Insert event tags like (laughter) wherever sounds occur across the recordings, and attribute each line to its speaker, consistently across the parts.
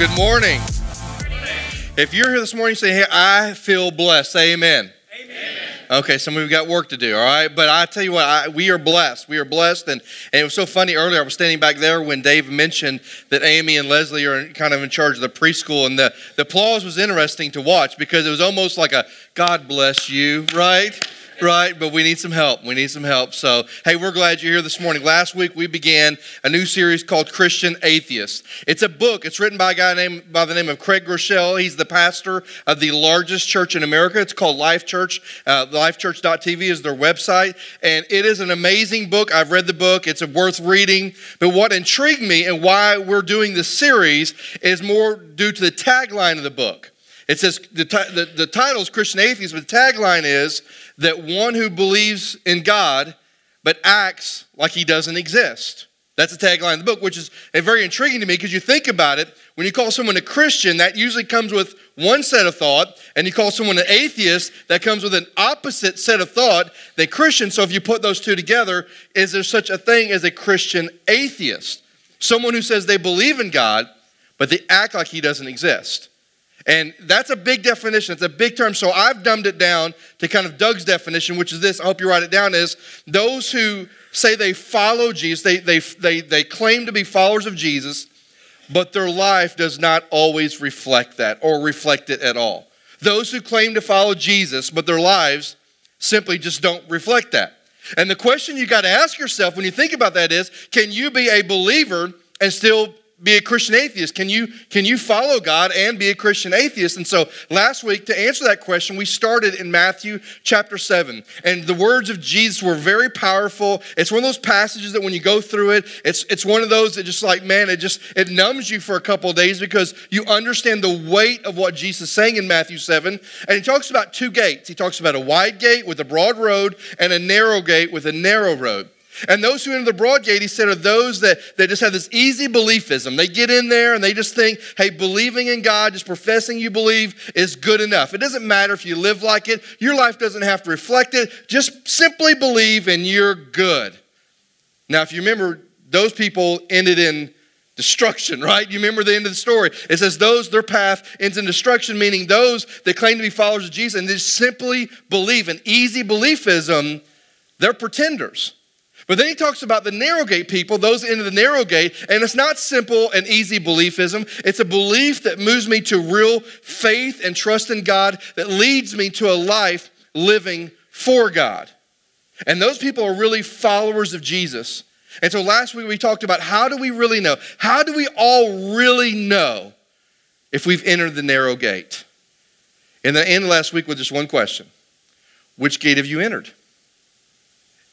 Speaker 1: Good morning. If you're here this morning, say, "Hey, I feel blessed." Say, "Amen." Amen. Okay, some of you got work to do, all right? But I tell you what, I, we are blessed. We are blessed, and, and it was so funny earlier. I was standing back there when Dave mentioned that Amy and Leslie are kind of in charge of the preschool, and the, the applause was interesting to watch because it was almost like a "God bless you," right? Right? But we need some help. We need some help. So, hey, we're glad you're here this morning. Last week we began a new series called Christian Atheist. It's a book. It's written by a guy named by the name of Craig Groeschel. He's the pastor of the largest church in America. It's called Life Church. Uh, LifeChurch.tv is their website, and it is an amazing book. I've read the book. It's worth reading. But what intrigued me and why we're doing this series is more due to the tagline of the book. It says the, the, the title is Christian Atheist, but the tagline is that one who believes in God but acts like he doesn't exist. That's the tagline of the book, which is very intriguing to me because you think about it. When you call someone a Christian, that usually comes with one set of thought, and you call someone an atheist, that comes with an opposite set of thought than Christian. So if you put those two together, is there such a thing as a Christian atheist? Someone who says they believe in God, but they act like he doesn't exist. And that's a big definition. It's a big term. So I've dumbed it down to kind of Doug's definition, which is this. I hope you write it down is those who say they follow Jesus, they, they, they, they claim to be followers of Jesus, but their life does not always reflect that or reflect it at all. Those who claim to follow Jesus, but their lives simply just don't reflect that. And the question you got to ask yourself when you think about that is can you be a believer and still be a Christian atheist? Can you, can you follow God and be a Christian atheist? And so last week, to answer that question, we started in Matthew chapter 7. And the words of Jesus were very powerful. It's one of those passages that when you go through it, it's, it's one of those that just like, man, it just, it numbs you for a couple of days because you understand the weight of what Jesus is saying in Matthew 7. And he talks about two gates. He talks about a wide gate with a broad road and a narrow gate with a narrow road. And those who enter the broad gate, he said, are those that, that just have this easy beliefism. They get in there and they just think, hey, believing in God, just professing you believe is good enough. It doesn't matter if you live like it, your life doesn't have to reflect it. Just simply believe and you're good. Now, if you remember, those people ended in destruction, (laughs) right? You remember the end of the story. It says those, their path ends in destruction, meaning those that claim to be followers of Jesus and just simply believe. in easy beliefism, they're pretenders. But then he talks about the narrow gate people, those into the narrow gate, and it's not simple and easy beliefism. It's a belief that moves me to real faith and trust in God that leads me to a life living for God. And those people are really followers of Jesus. And so last week we talked about how do we really know? How do we all really know if we've entered the narrow gate? And the end last week with just one question Which gate have you entered?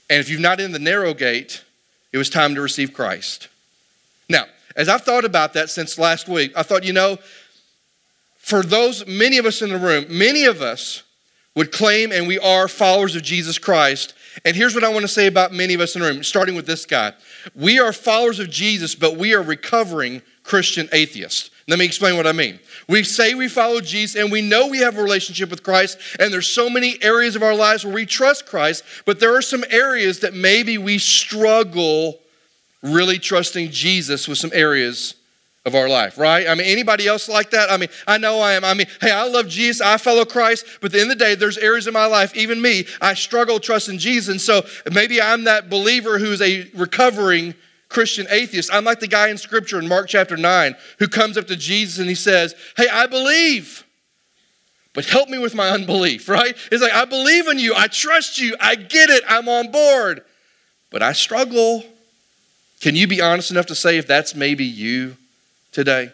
Speaker 1: And if you've not in the narrow gate, it was time to receive Christ. Now, as I've thought about that since last week, I thought, you know, for those, many of us in the room, many of us would claim and we are followers of Jesus Christ. And here's what I want to say about many of us in the room, starting with this guy. We are followers of Jesus, but we are recovering Christian atheists. Let me explain what I mean. We say we follow Jesus and we know we have a relationship with Christ, and there's so many areas of our lives where we trust Christ, but there are some areas that maybe we struggle really trusting Jesus with some areas of our life, right? I mean, anybody else like that? I mean, I know I am. I mean, hey, I love Jesus, I follow Christ, but at the end of the day, there's areas in my life, even me, I struggle trusting Jesus. And so maybe I'm that believer who's a recovering Christian atheist. I'm like the guy in scripture in Mark chapter 9 who comes up to Jesus and he says, Hey, I believe, but help me with my unbelief, (laughs) right? It's like, I believe in you. I trust you. I get it. I'm on board, but I struggle. Can you be honest enough to say if that's maybe you today?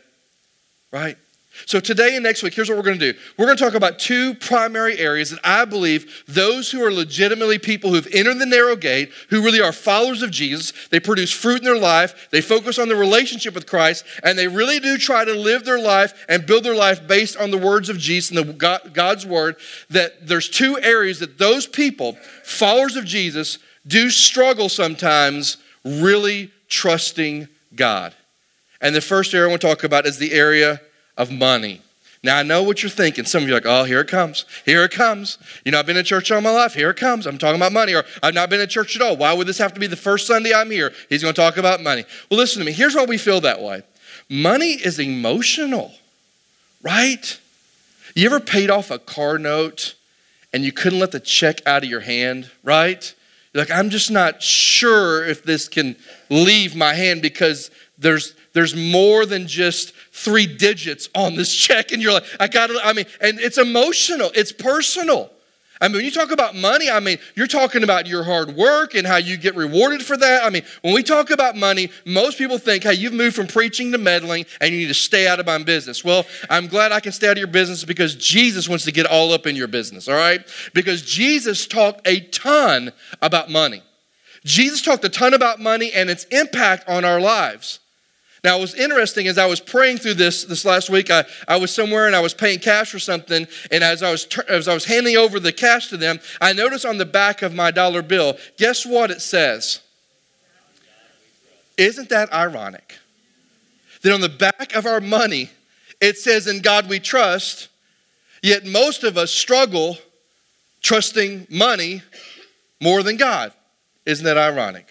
Speaker 1: Right? So, today and next week, here's what we're going to do. We're going to talk about two primary areas that I believe those who are legitimately people who've entered the narrow gate, who really are followers of Jesus, they produce fruit in their life, they focus on the relationship with Christ, and they really do try to live their life and build their life based on the words of Jesus and the God, God's word. That there's two areas that those people, followers of Jesus, do struggle sometimes really trusting God. And the first area I want to talk about is the area of money. Now, I know what you're thinking. Some of you are like, oh, here it comes. Here it comes. You know, I've been in church all my life. Here it comes. I'm talking about money. Or I've not been in church at all. Why would this have to be the first Sunday I'm here? He's going to talk about money. Well, listen to me. Here's why we feel that way money is emotional, right? You ever paid off a car note and you couldn't let the check out of your hand, right? You're like, I'm just not sure if this can leave my hand because there's there's more than just three digits on this check. And you're like, I got to, I mean, and it's emotional, it's personal. I mean, when you talk about money, I mean, you're talking about your hard work and how you get rewarded for that. I mean, when we talk about money, most people think, hey, you've moved from preaching to meddling and you need to stay out of my business. Well, I'm glad I can stay out of your business because Jesus wants to get all up in your business, all right? Because Jesus talked a ton about money. Jesus talked a ton about money and its impact on our lives. Now, it was interesting as I was praying through this this last week. I, I was somewhere and I was paying cash for something, and as I was as I was handing over the cash to them, I noticed on the back of my dollar bill, guess what it says? Isn't that ironic? That on the back of our money, it says, "In God we trust," yet most of us struggle trusting money more than God. Isn't that ironic?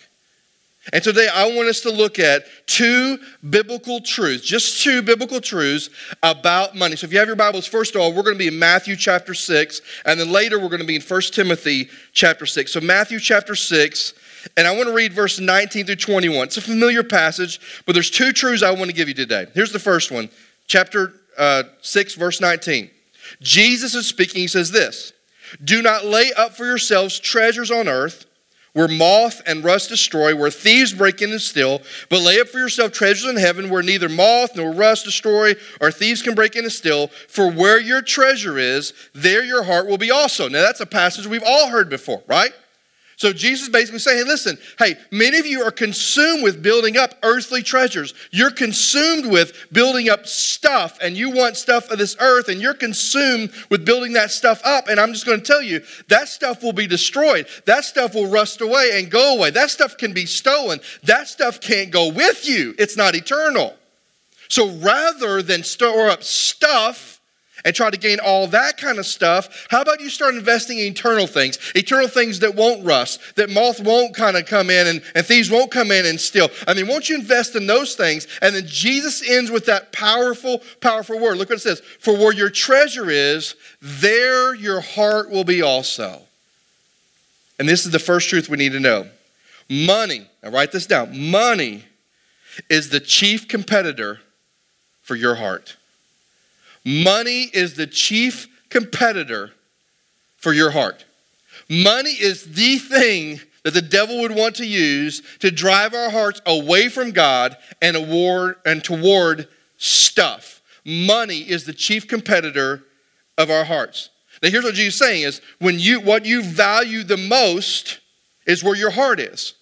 Speaker 1: And today I want us to look at two biblical truths, just two biblical truths about money. So if you have your Bibles, first of all, we're going to be in Matthew chapter 6, and then later we're going to be in 1 Timothy chapter 6. So Matthew chapter 6, and I want to read verse 19 through 21. It's a familiar passage, but there's two truths I want to give you today. Here's the first one, chapter uh, 6, verse 19. Jesus is speaking, he says this, Do not lay up for yourselves treasures on earth where moth and rust destroy, where thieves break in and steal. But lay up for yourself treasures in heaven, where neither moth nor rust destroy, or thieves can break in and steal. For where your treasure is, there your heart will be also. Now, that's a passage we've all heard before, right? So Jesus basically saying, hey, listen, hey, many of you are consumed with building up earthly treasures. You're consumed with building up stuff, and you want stuff of this earth, and you're consumed with building that stuff up. And I'm just going to tell you, that stuff will be destroyed. That stuff will rust away and go away. That stuff can be stolen. That stuff can't go with you. It's not eternal. So rather than store up stuff, and try to gain all that kind of stuff, how about you start investing in eternal things? Eternal things that won't rust, that moth won't kind of come in and, and thieves won't come in and steal. I mean, won't you invest in those things? And then Jesus ends with that powerful, powerful word. Look what it says For where your treasure is, there your heart will be also. And this is the first truth we need to know. Money, now write this down money is the chief competitor for your heart. Money is the chief competitor for your heart. Money is the thing that the devil would want to use to drive our hearts away from God and award and toward stuff. Money is the chief competitor of our hearts. Now here's what Jesus is saying is when you what you value the most is where your heart is.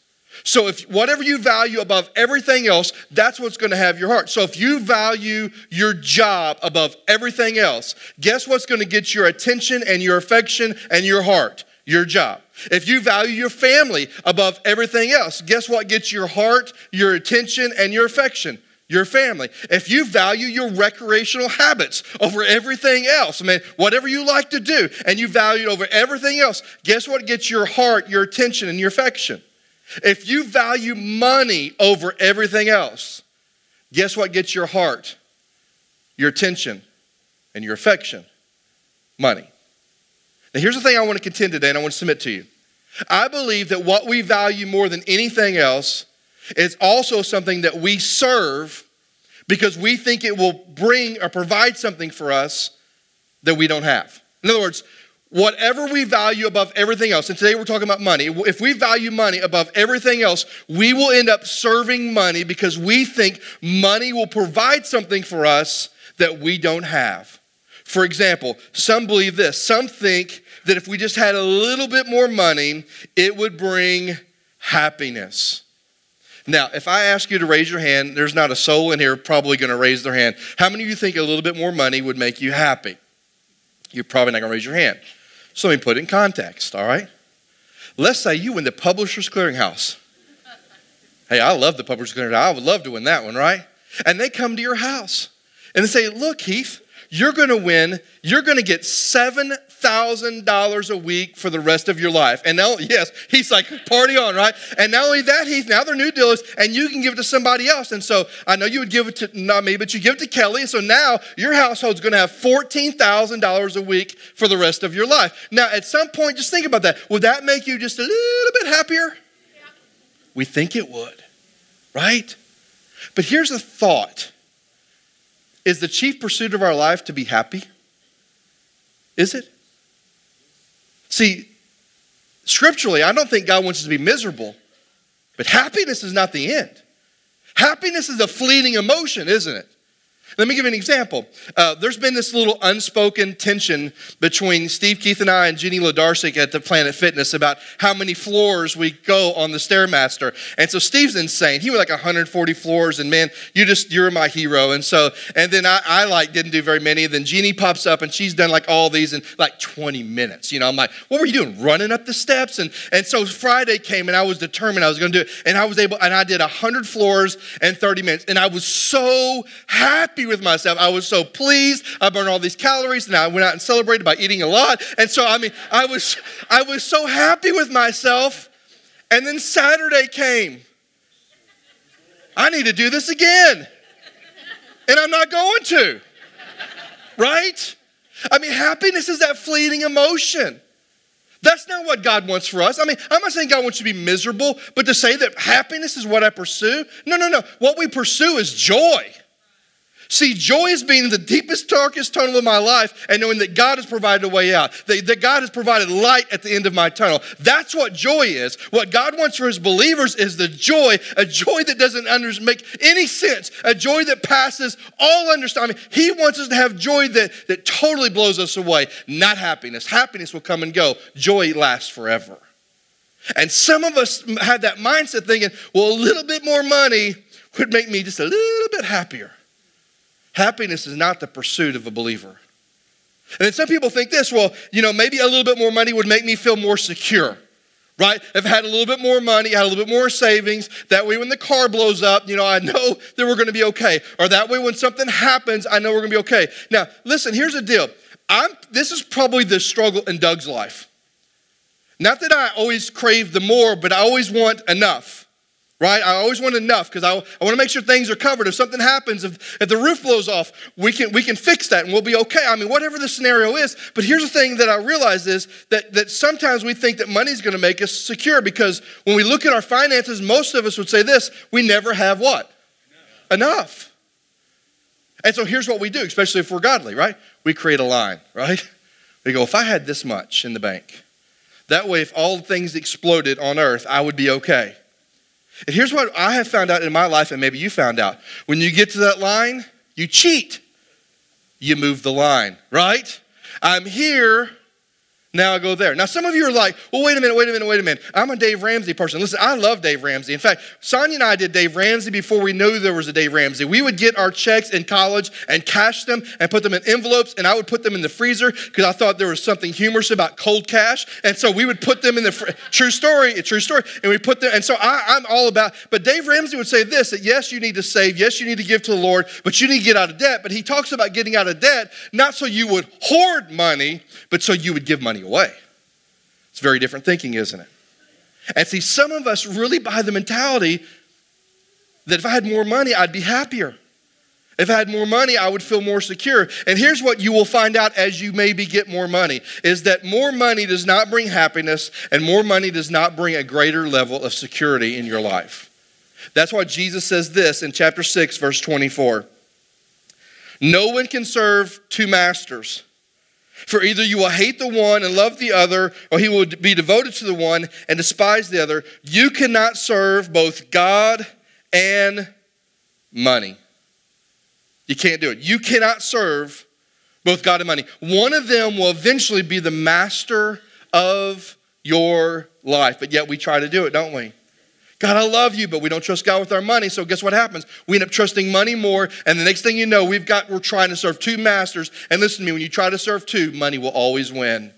Speaker 1: So if whatever you value above everything else, that's what's going to have your heart. So if you value your job above everything else, guess what's going to get your attention and your affection and your heart? Your job. If you value your family above everything else, guess what gets your heart, your attention, and your affection? your family. If you value your recreational habits over everything else, I mean, whatever you like to do, and you value it over everything else, guess what gets your heart, your attention, and your affection? If you value money over everything else, guess what gets your heart, your attention, and your affection? Money. Now, here's the thing I want to contend today, and I want to submit to you. I believe that what we value more than anything else is also something that we serve because we think it will bring or provide something for us that we don't have. In other words, whatever we value above everything else, and today we're talking about money, if we value money above everything else, we will end up serving money because we think money will provide something for us that we don't have. For example, some believe this. Some think that if we just had a little bit more money, it would bring happiness. Now, if I ask you to raise your hand, there's not a soul in here probably going to raise their hand. How many of you think a little bit more money would make you happy? You're probably not going to raise your hand. So let me put it in context, all right? Let's say you win the Publishers Clearinghouse. Hey, I love the Publishers Clearinghouse. I would love to win that one, right? And they come to your house and they say, Look, Heath, you're going to win. You're going to get $7,000 a week for the rest of your life. And now, yes, he's like, party on, right? And not only that, he's now their new deal is, and you can give it to somebody else. And so I know you would give it to, not me, but you give it to Kelly. So now your household's going to have $14,000 a week for the rest of your life. Now, at some point, just think about that. Would that make you just a little bit happier? Yeah. We think it would, right? But here's a thought is the chief pursuit of our life to be happy? Is it? See, scripturally, I don't think God wants us to be miserable, but happiness is not the end. Happiness is a fleeting emotion, isn't it? Let me give you an example. Uh, there's been this little unspoken tension between Steve Keith and I and Jenny Lodarczyk at the Planet Fitness about how many floors we go on the Stairmaster. And so Steve's insane. He was like 140 floors, and man, you just you're my hero. And so, and then I, I like didn't do very many. Then Jeannie pops up and she's done like all these in like 20 minutes. You know, I'm like, what were you doing? Running up the steps? And and so Friday came and I was determined I was going to do it, and I was able, and I did 100 floors in 30 minutes, and I was so happy happy with myself. I was so pleased. I burned all these calories and I went out and celebrated by eating a lot. And so, I mean, I was, I was so happy with myself. And then Saturday came. I need to do this again. And I'm not going to. Right? I mean, happiness is that fleeting emotion. That's not what God wants for us. I mean, I'm not saying God wants you to be miserable, but to say that happiness is what I pursue, no, no, no. What we pursue is joy. See, joy is being in the deepest, darkest tunnel of my life and knowing that God has provided a way out, that, that God has provided light at the end of my tunnel. That's what joy is. What God wants for his believers is the joy, a joy that doesn't under, make any sense, a joy that passes all understanding. He wants us to have joy that, that totally blows us away, not happiness. Happiness will come and go, joy lasts forever. And some of us have that mindset thinking, well, a little bit more money would make me just a little bit happier. Happiness is not the pursuit of a believer. And then some people think this well, you know, maybe a little bit more money would make me feel more secure, right? If I had a little bit more money, had a little bit more savings, that way when the car blows up, you know, I know (laughs) that we're going to be okay. Or that way when something happens, I know we're going to be okay. Now, listen, here's the deal. I'm, this is probably the struggle in Doug's life. Not that I always crave the more, but I always want enough right? I always want enough because I, I want to make sure things are covered. If something happens, if, if the roof blows off, we can, we can fix that and we'll be okay. I mean, whatever the scenario is. But here's the thing that I realize is that, that sometimes we think that money's going to make us secure because when we look at our finances, most of us would say this we never have what? Enough. enough. And so here's what we do, especially if we're godly, right? We create a line, right? (laughs) We go, if I had this much in the bank, that way, if all things exploded on earth, I would be okay. And here's what I have found out in my life, and maybe you found out. When you get to that line, you cheat. You move the line, right? I'm here now I go there. Now, some of you are like, well, wait a minute, wait a minute, wait a minute. I'm a Dave Ramsey person. Listen, I love Dave Ramsey. In fact, Sonia and I did Dave Ramsey before we knew there was a Dave Ramsey. We would get our checks in college and cash them and put them in envelopes, and I would put them in the freezer because I thought there was something humorous about cold cash. And so we would put them in the fr- true story, a true story, and we put them. And so I, I'm all about, but Dave Ramsey would say this that yes, you need to save, yes, you need to give to the Lord, but you need to get out of debt. But he talks about getting out of debt not so you would hoard money, but so you would give money away. It's very different thinking, isn't it? And see, some of us really buy the mentality that if I had more money, I'd be happier. If I had more money, I would feel more secure. And here's what you will find out as you maybe get more money is that more money does not bring happiness and more money does not bring a greater level of security in your life. That's why Jesus says this in chapter 6 verse 24. No one can serve two masters. For either you will hate the one and love the other, or he will be devoted to the one and despise the other. You cannot serve both God and money. You can't do it. You cannot serve both God and money. One of them will eventually be the master of your life, but yet we try to do it, don't we? God, I love you, but we don't trust God with our money. So guess what happens? We end up trusting money more, and the next thing you know, we've got we're trying to serve two masters. And listen to me, when you try to serve two, money will always win.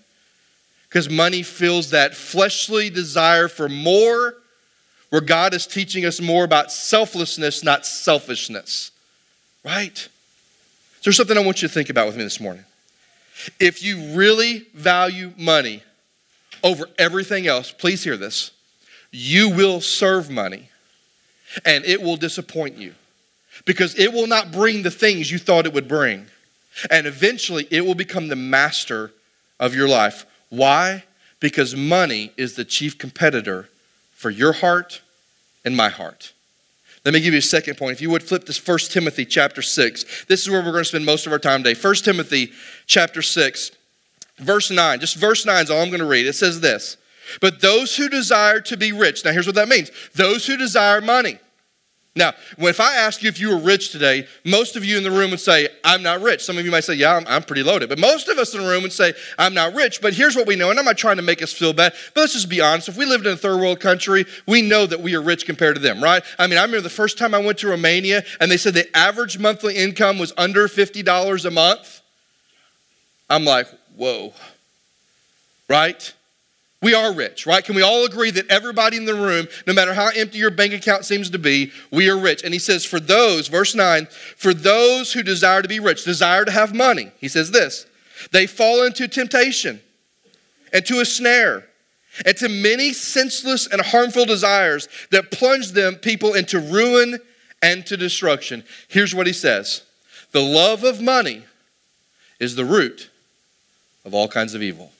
Speaker 1: Because money fills that fleshly desire for more, where God is teaching us more about selflessness, not selfishness. Right? So there's something I want you to think about with me this morning. If you really value money over everything else, please hear this you will serve money and it will disappoint you because it will not bring the things you thought it would bring. And eventually it will become the master of your life. Why? Because money is the chief competitor for your heart and my heart. Let me give you a second point. If you would flip to 1 Timothy chapter 6. This is where we're going to spend most of our time today. 1 Timothy chapter 6, verse 9. Just verse 9 is all I'm going to read. It says this but those who desire to be rich, now here's what that means those who desire money. Now, if I ask you if you were rich today, most of you in the room would say, I'm not rich. Some of you might say, Yeah, I'm, I'm, pretty loaded. But most of us in the room would say, I'm not rich. But here's what we know, and I'm not trying to make us feel bad, but let's just be honest. If we lived in a third world country, we know that we are rich compared to them, right? I mean, I remember the first time I went to Romania and they said the average monthly income was under $50 a month. I'm like, Whoa, right? We are rich, right? Can we all agree that everybody in the room, no matter how empty your bank account seems to be, we are rich? And he says, for those, verse 9, for those who desire to be rich, desire to have money, he says this, they fall into temptation and to a snare and to many senseless and harmful desires that plunge them, people, into ruin and to destruction. Here's what he says The love of money is the root of all kinds of evil.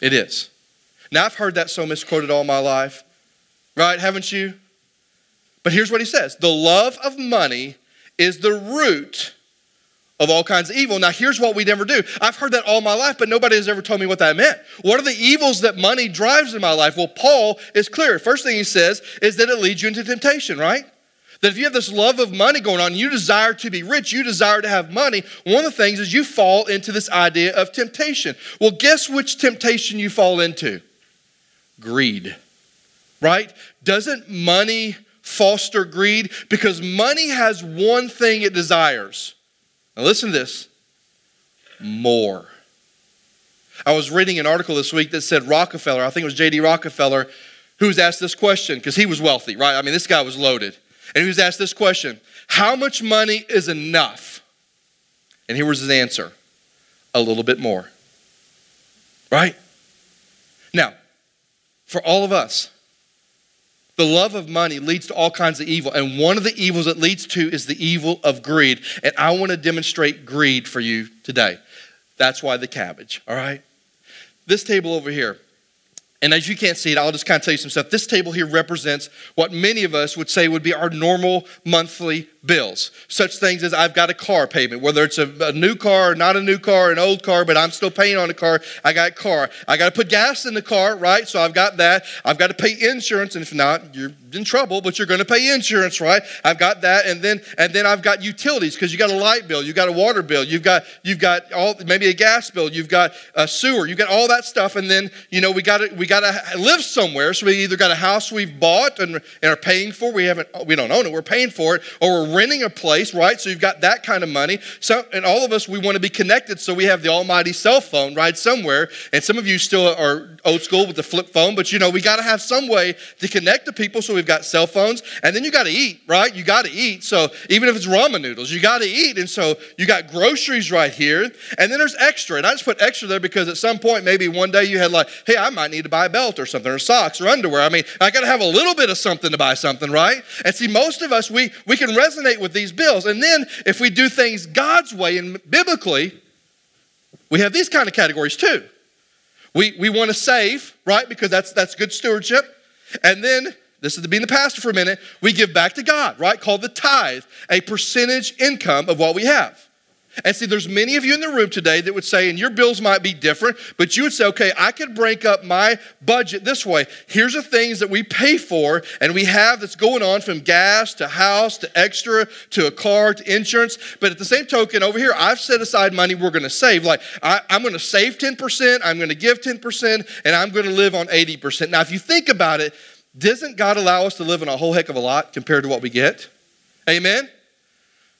Speaker 1: It is. Now, I've heard that so misquoted all my life, right? Haven't you? But here's what he says the love of money is the root of all kinds of evil. Now, here's what we never do. I've heard that all my life, but nobody has ever told me what that meant. What are the evils that money drives in my life? Well, Paul is clear. First thing he says is that it leads you into temptation, right? That if you have this love of money going on, you desire to be rich, you desire to have money, one of the things is you fall into this idea of temptation. Well, guess which temptation you fall into? Greed, right? Doesn't money foster greed? Because money has one thing it desires. Now, listen to this more. I was reading an article this week that said Rockefeller, I think it was J.D. Rockefeller, who was asked this question because he was wealthy, right? I mean, this guy was loaded. And he was asked this question How much money is enough? And here was his answer a little bit more. Right? Now, for all of us. The love of money leads to all kinds of evil. And one of the evils it leads to is the evil of greed. And I want to demonstrate greed for you today. That's why the cabbage, all right? This table over here, and as you can't see it, I'll just kind of tell you some stuff. This table here represents what many of us would say would be our normal monthly bills. Such things as I've got a car payment, whether it's a, a, new car or not a new car, an old car, but I'm still paying on a car. I got car. I got to put gas in the car, right? So I've got that. I've got to pay insurance, and if not, you're in trouble, but you're going to pay insurance, right? I've got that, and then and then I've got utilities because you got a light bill, you got a water bill, you've got you've got all maybe a gas bill, you've got a sewer, you've got all that stuff, and then you know we got to we got to live somewhere. So we either got a house we've bought and, and are paying for, we haven't we don't own it, we're paying for it, or we're renting a place, right? So you've got that kind of money. So and all of us we want to be connected, so we have the almighty cell phone, right, somewhere. And some of you still are old school with the flip phone, but you know we got to have some way to connect to people. So we've got cell phones, and then you got to eat, right? You got to eat. So even if it's ramen noodles, you got to eat. And so you got groceries right here, and then there's extra. And I just put extra there because at some point, maybe one day you had like, hey, I might need to buy a belt or something, or socks or underwear. I mean, I got to have a little bit of something to buy something, right? And see, most of us, we, we can resonate with these bills. And then if we do things God's way and biblically, we have these kind of categories too. We, we want to save, right? Because that's, that's good stewardship. And then this is to being the pastor for a minute, we give back to God, right? Called the tithe, a percentage income of what we have. And see, there's many of you in the room today that would say, and your bills might be different, but you would say, okay, I could break up my budget this way. Here's the things that we pay for and we have that's going on from gas to house to extra to a car to insurance. But at the same token, over here, I've set aside money we're going to save. Like, I, am going to save 10%, I'm going to give 10%, and I'm going to live on 80%. Now, if you think about it, doesn't God allow us to live on a whole heck of a lot compared to what we get? Amen?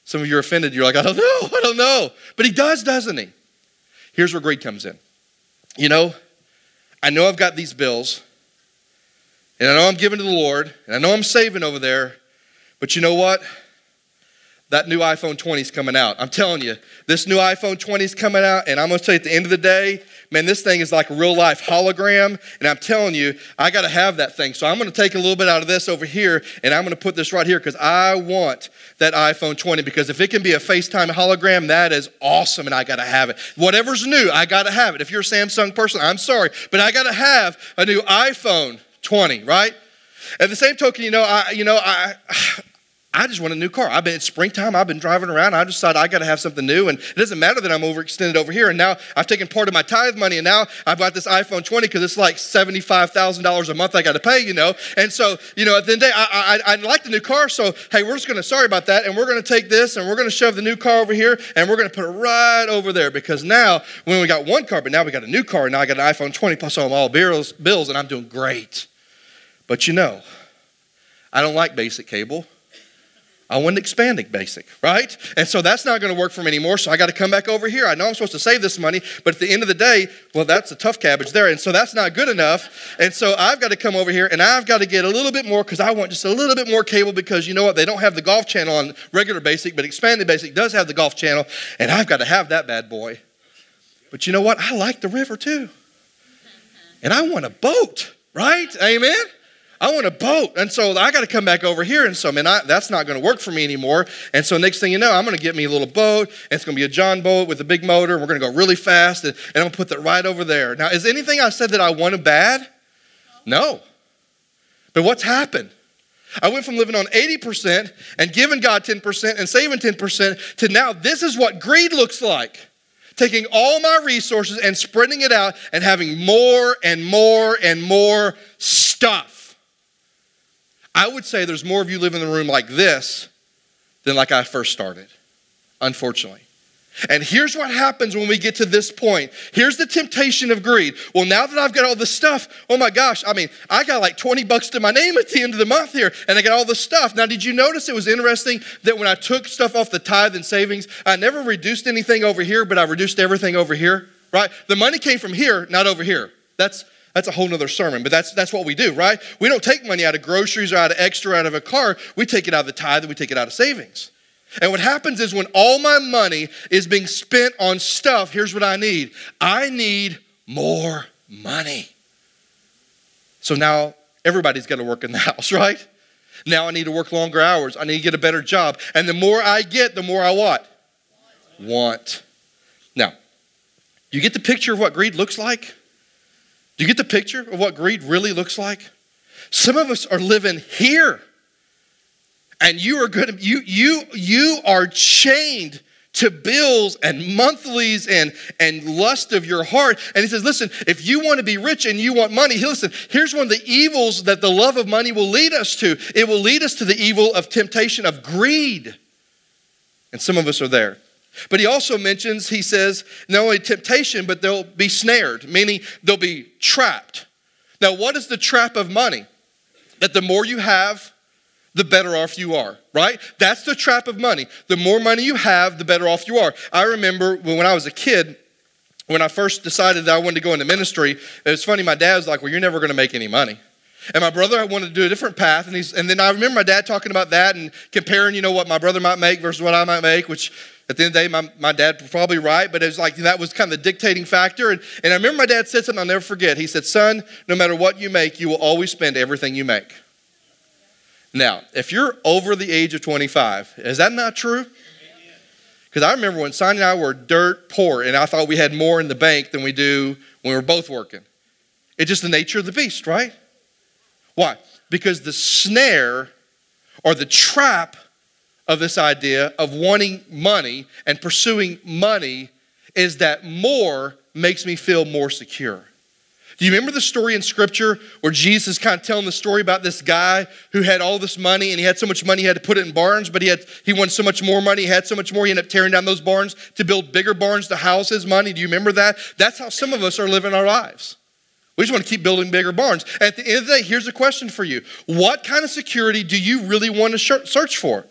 Speaker 1: Some of you are offended. You're like, I don't know, (laughs) I don't know. But he does, doesn't he? Here's where greed comes in. You know, I know I've got these bills, and I know I'm giving to the Lord, and I know I'm saving over there, but you know what? That new iPhone 20 is coming out. I'm telling you, this new iPhone 20 is coming out, and I'm to tell you at the end of the day, man, this thing is like a real life hologram. And I'm telling you, I got to have that thing. So I'm to take a little bit out of this over here and I'm to put this right here because I want that iPhone 20 because if it can be a FaceTime hologram, that is awesome and I got to have it. Whatever's new, I got to have it. If you're a Samsung person, I'm sorry, but I got to have a new iPhone 20, right? At the same token, you know, I, you know, I, I just want a new car. I've been it's springtime. I've been driving around. I decided I got to have something new, and it doesn't matter that I'm overextended over here. And now I've taken part of my tithe money, and now I've got this iPhone 20 because it's like seventy-five thousand dollars a month I got to pay, you know. And so, you know, at the end of the day, I, I, I like the new car. So, hey, we're just going to sorry about that, and we're going to take this, and we're going to shove the new car over here, and we're going to put it right over there because now when we got one car, but now we got a new car, and now I got an iPhone 20 plus all my bills, bills, and I'm doing great. But you know, I don't like basic cable. I want expanding basic, right? And so that's not going to work for me anymore. So I got to come back over here. I know I'm supposed to save this money, but at the end of the day, well, that's a tough cabbage there. And so that's not good enough. And so I've got to come over here and I've got to get a little bit more because I want just a little bit more cable because you know what? They don't have the golf channel on regular basic, but expanded basic does have the golf channel. And I've got to have that bad boy. But you know what? I like the river too. And I want a boat, right? Amen? I want a boat. And so I got to come back over here. And so, man, I, that's not going to work for me anymore. And so, next thing you know, I'm going to get me a little boat. And it's going to be a John boat with a big motor. And we're going to go really fast. And, and I'm going to put that right over there. Now, is anything I said that I wanted bad? No. But what's happened? I went from living on 80% and giving God 10% and saving 10% to now this is what greed looks like. Taking all my resources and spreading it out and having more and more and more stuff. I would say there's more of you live in the room like this than like I first started, unfortunately. And here's what happens when we get to this point. Here's the temptation of greed. Well, now that I've got all this stuff, oh my gosh, I mean, I got like 20 bucks to my name at the end of the month here, and I got all this stuff. Now, did you notice it was interesting that when I took stuff off the tithe and savings, I never reduced anything over here, but I reduced everything over here, right? The money came from here, not over here. That's that's a whole nother sermon, but that's, that's what we do, right? We don't take money out of groceries or out of extra out of a car. We take it out of the tithe and we take it out of savings. And what happens is when all my money is being spent on stuff, here's what I need I need more money. So now everybody's got to work in the (laughs) house, right? Now I need to work longer hours. I need to get a better job. And the more I get, the more I what? Want. Now, you get the picture of what greed looks like? Do you get the picture of what greed really looks like? Some of us are living here. And you are going to you you you are chained to bills and monthlies and, and lust of your heart. And he says, listen, if you want to be rich and you want money, listen, here's one of the evils that the love of money will lead us to. It will lead us to the evil of temptation of greed. And some of us are there. But he also mentions, he says, not only temptation, but they'll be snared, meaning they'll be trapped. Now, what is the trap of money? That the more you have, the better off you are, right? That's the trap of money. The more money you have, the better off you are. I remember when I was a kid, when I first decided that I wanted to go into ministry, it was funny, my dad was like, Well, you're never going to make any money. And my brother wanted to do a different path. And, he's, and then I remember my dad talking about that and comparing, you know, what my brother might make versus what I might make, which at the end of the day, my, my dad was probably right, but it was like that was kind of the dictating factor. And, and I remember my dad said something I'll never forget. He said, Son, no matter what you make, you will always spend everything you make. Now, if you're over the age of 25, is that not true? Because I remember when Sonny and I were dirt poor, and I thought we had more in the bank than we do when we were both working. It's just the nature of the beast, right? Why? Because the snare or the trap of this idea of wanting money and pursuing money is that more makes me feel more secure. Do you remember the story in scripture where Jesus is kind of telling the story about this guy who had all this money and he had so much money he had to put it in barns, but he had he wanted so much more money, he had so much more, he ended up tearing down those barns to build bigger barns to house his money. Do you remember that? That's how some of us are living our lives. We just want to keep building bigger barns. At the end of the day, here's a question for you. What kind of security do you really want to search for?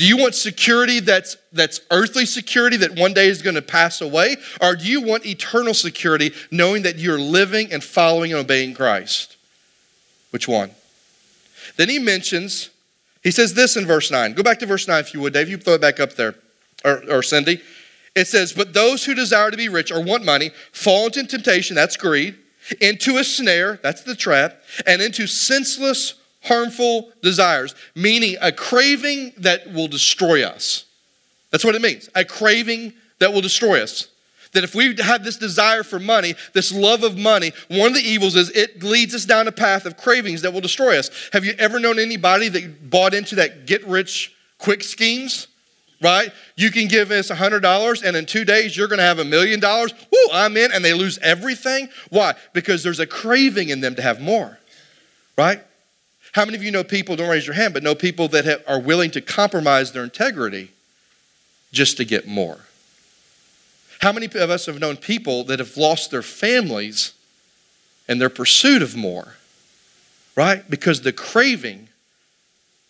Speaker 1: Do you want security that's, that's earthly security that one day is going to pass away? Or do you want eternal security knowing that you're living and following and obeying Christ? Which one? Then he mentions, he says this in verse 9. Go back to verse 9 if you would, Dave. You throw it back up there. Or, or Cindy. It says, But those who desire to be rich or want money fall into temptation, that's greed, into a snare, that's the trap, and into senseless harmful desires, meaning a craving that will destroy us. That's what it means a craving that will destroy us. That if we have this desire for money, this love of money, one of the evils is it leads us down a path of cravings that will destroy us. Have you ever known anybody that bought into that get rich quick schemes? Right? You can give us $100 and in two days you're going to have a million dollars. Woo, I'm in. And they lose everything. Why? Because there's a craving in them to have more. Right? How many of you know people, don't raise your hand, but know people that have, are willing to compromise their integrity just to get more? How many of us have known people that have lost their families in their pursuit of more? Right? Because the craving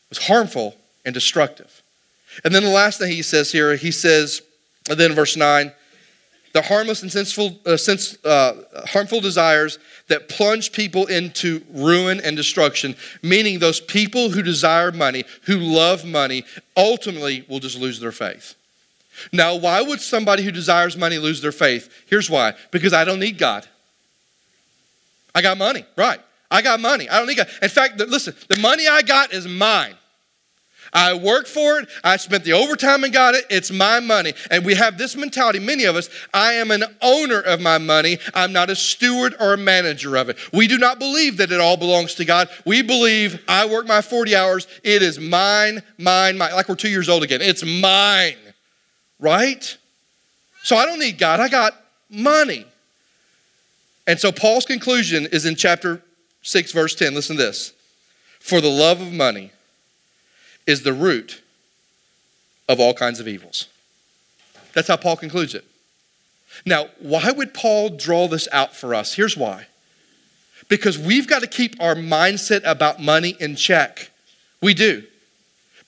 Speaker 1: was harmful and destructive. And then the last thing he says here, he says, and then verse 9, the harmless and sensible, uh, sense, uh, harmful desires that plunge people into ruin and destruction, meaning those people who desire money, who love money, ultimately will just lose their faith. Now, why would somebody who desires money lose their faith? Here's why because I don't need God. I got money, right? I got money. I don't need God. In fact, listen, the money I got is mine. I worked for it. I spent the overtime and got it. It's my money. And we have this mentality, many of us, I am an owner of my money. I'm not a steward or a manager of it. We do not believe that it all belongs to God. We believe I work my 40 hours. It is mine, mine, mine. Like we're two years old again. It's mine, right? So I don't need God. I got money. And so Paul's conclusion is in chapter 6, verse 10. Listen to this. For the love of money is the root of all kinds of evils. That's how Paul concludes it. Now, why would Paul draw this out for us? Here's why. Because we've got to keep our mindset about money in check. We do.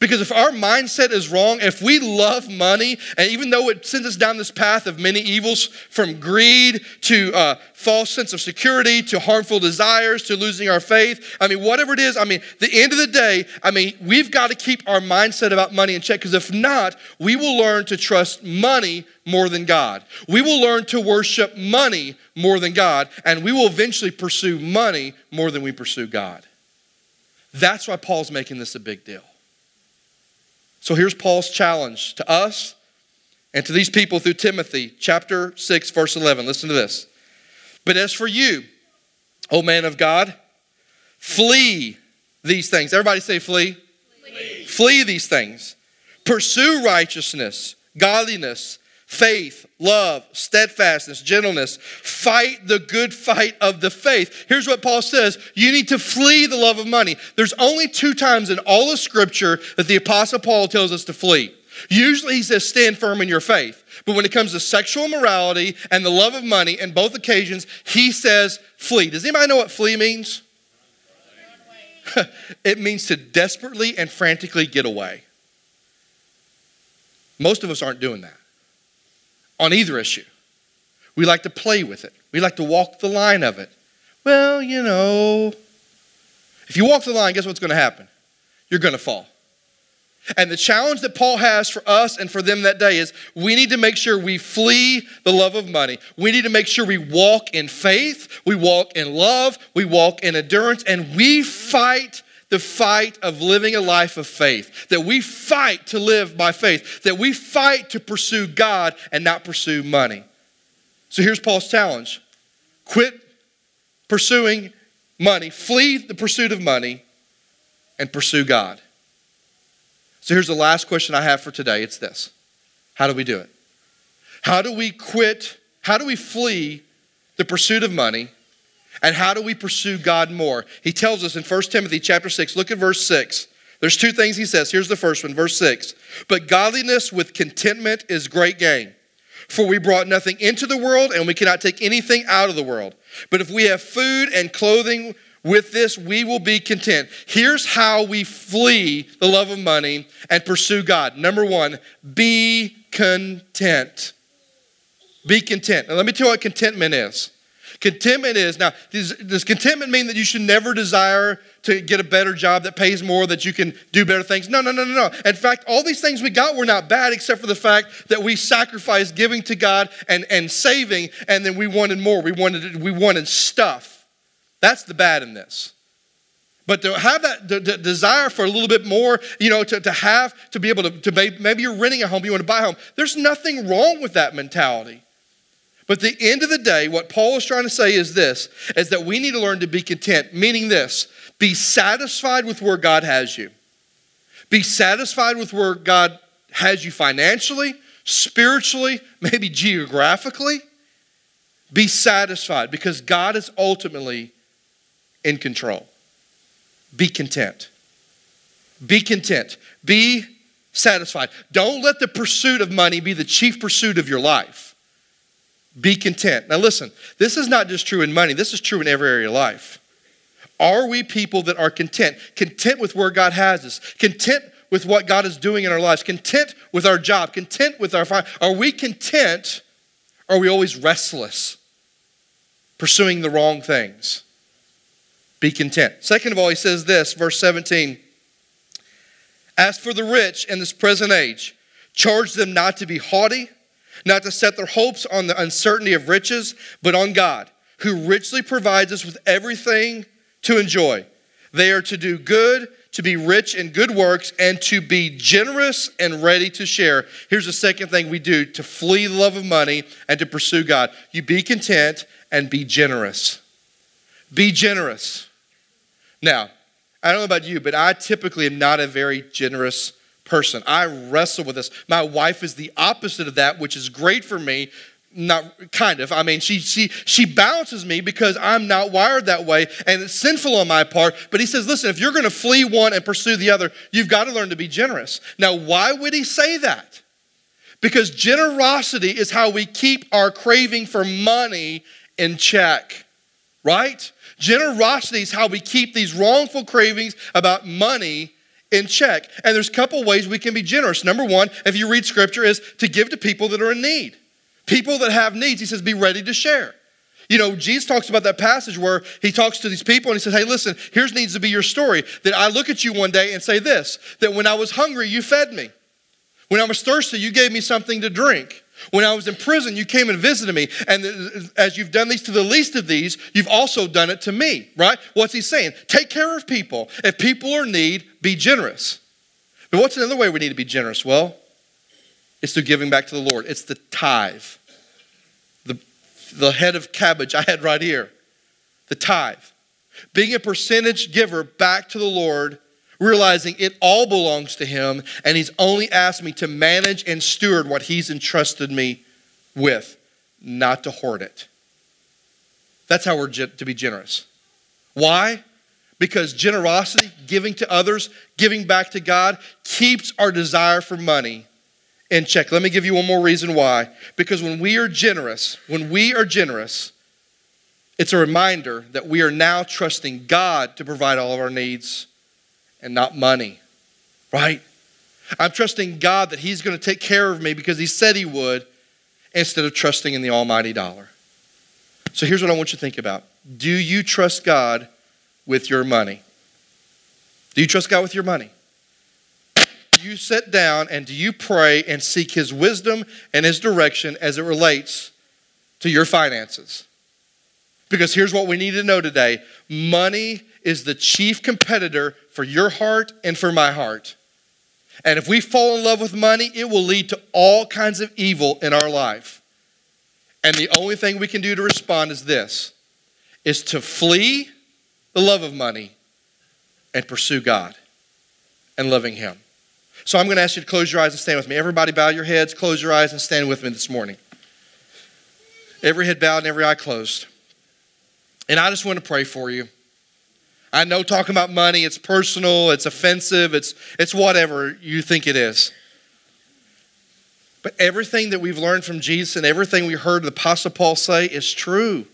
Speaker 1: Because if our mindset is wrong, if we love money, and even though it sends us down this path of many evils from greed to uh, false sense of security to harmful desires to losing our faith, I mean, whatever it is, I mean, the end of the day, I mean, we've got to keep our mindset about money in check because if not, we will learn to trust money more than God. We will learn to worship money more than God, and we will eventually pursue money more than we pursue God. That's why Paul's making this a big deal. So here's Paul's challenge to us and to these people through Timothy, chapter 6, verse 11. Listen to this. But as for you, O man of God, flee these things. Everybody say, flee. Flee, flee these things. Pursue righteousness, godliness, faith, love, steadfastness, gentleness. Fight the good fight of the faith. Here's what Paul says you need to flee the love of money. There's only two times in all of Scripture that the Apostle Paul tells us to flee. Usually he says, stand firm in your faith. But when it comes to sexual morality and the love of money, in both occasions, he says, flee. Does anybody know what flee means? (laughs) it means to desperately and frantically get away. Most of us aren't doing that on either issue. We like to play with it, we like to walk the line of it. Well, you know, if you walk the line, guess what's going to happen? You're going to fall. And the challenge that Paul has for us and for them that day is we need to make sure we flee the love of money. We need to make sure we walk in faith, we walk in love, we walk in endurance, and we fight the fight of living a life of faith, that we fight to live by faith, that we fight to pursue God and not pursue money. So here's Paul's challenge quit pursuing money, flee the pursuit of money, and pursue God. So here's the last question I have for today it's this How do we do it? How do we quit? How do we flee the pursuit of money? And how do we pursue God more? He tells us in 1 Timothy chapter 6, look at verse 6. There's two things he says. Here's the first one, verse 6. But godliness with contentment is great gain. For we brought nothing into the world, and we cannot take anything out of the world. But if we have food and clothing with this, we will be content. Here's how we flee the love of money and pursue God. Number one, be content. Be content. Now, let me tell you what contentment is. Contentment is now, does, does, contentment mean that you should never desire to get a better job that pays more, that you can do better things? No, no, no, no, no. In fact, all these things we got were not bad, except for the fact that we sacrificed giving to God and, and saving, and then we wanted more. We wanted, we wanted stuff. That's the bad in this. But to have that the, the desire for a little bit more, you know, to, to have, to be able to, to maybe you're renting a home, you want to buy a home. There's nothing wrong with that mentality. But the end of the day, what Paul is trying to say is this is that we need to learn to be content, meaning this be satisfied with where God has you. Be satisfied with where God has you financially, spiritually, maybe geographically. Be satisfied because God is ultimately in control. Be content. Be content. Be satisfied. Don't let the pursuit of money be the chief pursuit of your life. Be content. Now, listen, this is not just true in money, this is true in every area of life. Are we people that are content? Content with where God has us, content with what God is doing in our lives, content with our job, content with our. Are we content? Are we always restless, pursuing the wrong things? Be content. Second of all, he says this, verse 17 As for the rich in this present age, charge them not to be haughty not to set their hopes on the uncertainty of riches, but on God, who richly provides us with everything to enjoy. They are to do good, to be rich in good works, and to be generous and ready to share. Here's the second thing we do to flee the love of money and to pursue God. You be content and be generous. Be generous. Now, I don't know about you, but I typically am not a very generous person. I wrestle with this. My wife is the opposite of that, which is great for me. Not kind of. I mean, she she she balances me because I'm not wired that way, and it's sinful on my part. But he says, listen, if you're going to flee one and pursue the other, you've got to learn to be generous. Now, why would he say that? Because generosity is how we keep our craving for money in check, right? Generosity is how we keep these wrongful cravings about money in check. And there's a couple ways we can be generous. Number one, if you read scripture, is to give to people that are in need. People that have needs, he says, be ready to share. You know, Jesus talks about that passage where he talks to these people and he says, Hey, listen, here's needs to be your story. That I look at you one day and say this that when I was hungry, you fed me. When I was thirsty, you gave me something to drink. When I was in prison, you came and visited me. And as you've done these to the least of these, you've also done it to me, right? What's he saying? Take care of people. If people are in need, be generous. But what's another way we need to be generous? Well, it's through giving back to the Lord. It's the tithe. The, the head of cabbage I had right here. The tithe. Being a percentage giver back to the Lord realizing it all belongs to Him, and He's only asked me to manage and steward what He's entrusted me with, not to hoard it. That's how we're to be generous. Why? Because generosity, giving to others, giving back to God, keeps our desire for money in check. Let me give you one more reason why. Because when we are generous, when we are generous, it's a reminder that we are now trusting God to provide all of our needs and not money, right? I'm trusting God that He's going to take care of me because He said He would instead of trusting in the almighty dollar. So here's what I want you to think about Do you trust God with your money? Do you trust God with your money? Do you sit down and do you pray and seek His wisdom and His direction as it relates to your finances? Because here's what we need to know today money is the chief competitor for your heart and for my heart. And if we fall in love with money, it will lead to all kinds of evil in our life. And the only thing we can do to respond is this is to flee the love of money and pursue God and loving him. So I'm going to ask you to close your eyes and stand with me. Everybody, bow your heads, close your eyes, and stand with me this morning. Every head bowed and every eye closed. And I just want to pray for you. I know talking about money, it's personal, it's offensive, it's, it's whatever you think it is. But everything that we've learned from Jesus and everything we heard the Apostle Paul say is true.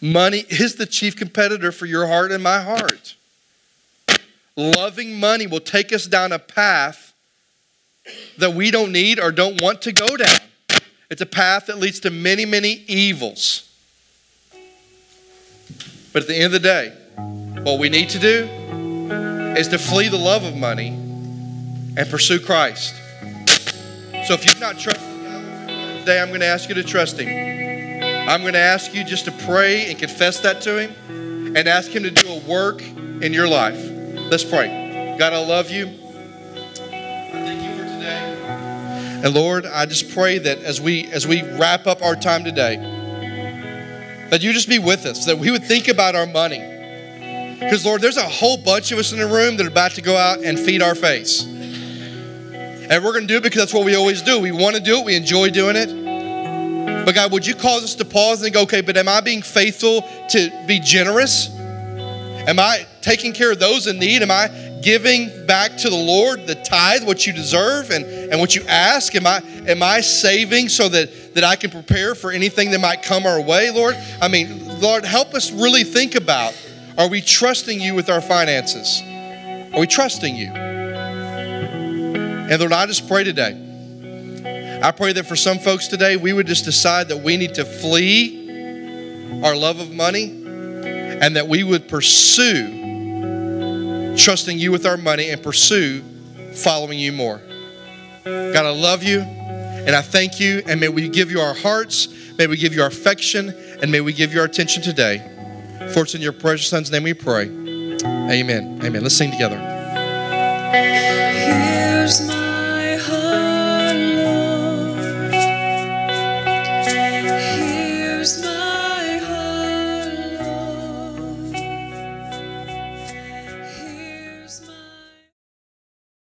Speaker 1: Money is the chief competitor for your heart and my heart. Loving money will take us down a path that we don't need or don't want to go down. It's a path that leads to many, many evils. But at the end of the day, what we need to do is to flee the love of money and pursue Christ. So if you've not trusted God today, I'm going to ask you to trust Him. I'm going to ask you just to pray and confess that to Him and ask Him to do a work in your life. Let's pray. God, I love you. I thank you for today. And Lord, I just pray that as we as we wrap up our time today, that you just be with us, that we would think about our money. Because Lord, there's a whole bunch of us in the room that are about to go out and feed our face. And we're going to do it because that's what we always do. We want to do it, we enjoy doing it. But God, would you cause us to pause and go, okay, but am I being faithful to be generous? Am I taking care of those in need? Am I giving back to the Lord the tithe, what you deserve and, and what you ask? Am I am I saving so that, that I can prepare for anything that might come our way, Lord? I mean, Lord, help us really think about are we trusting you with our finances? Are we trusting you? And Lord, I just pray today. I pray that for some folks today, we would just decide that we need to flee our love of money and that we would pursue trusting you with our money and pursue following you more. God, I love you and I thank you, and may we give you our hearts, may we give you our affection, and may we give you our attention today. For it's in your precious son's name we pray. Amen. Amen. Let's sing together.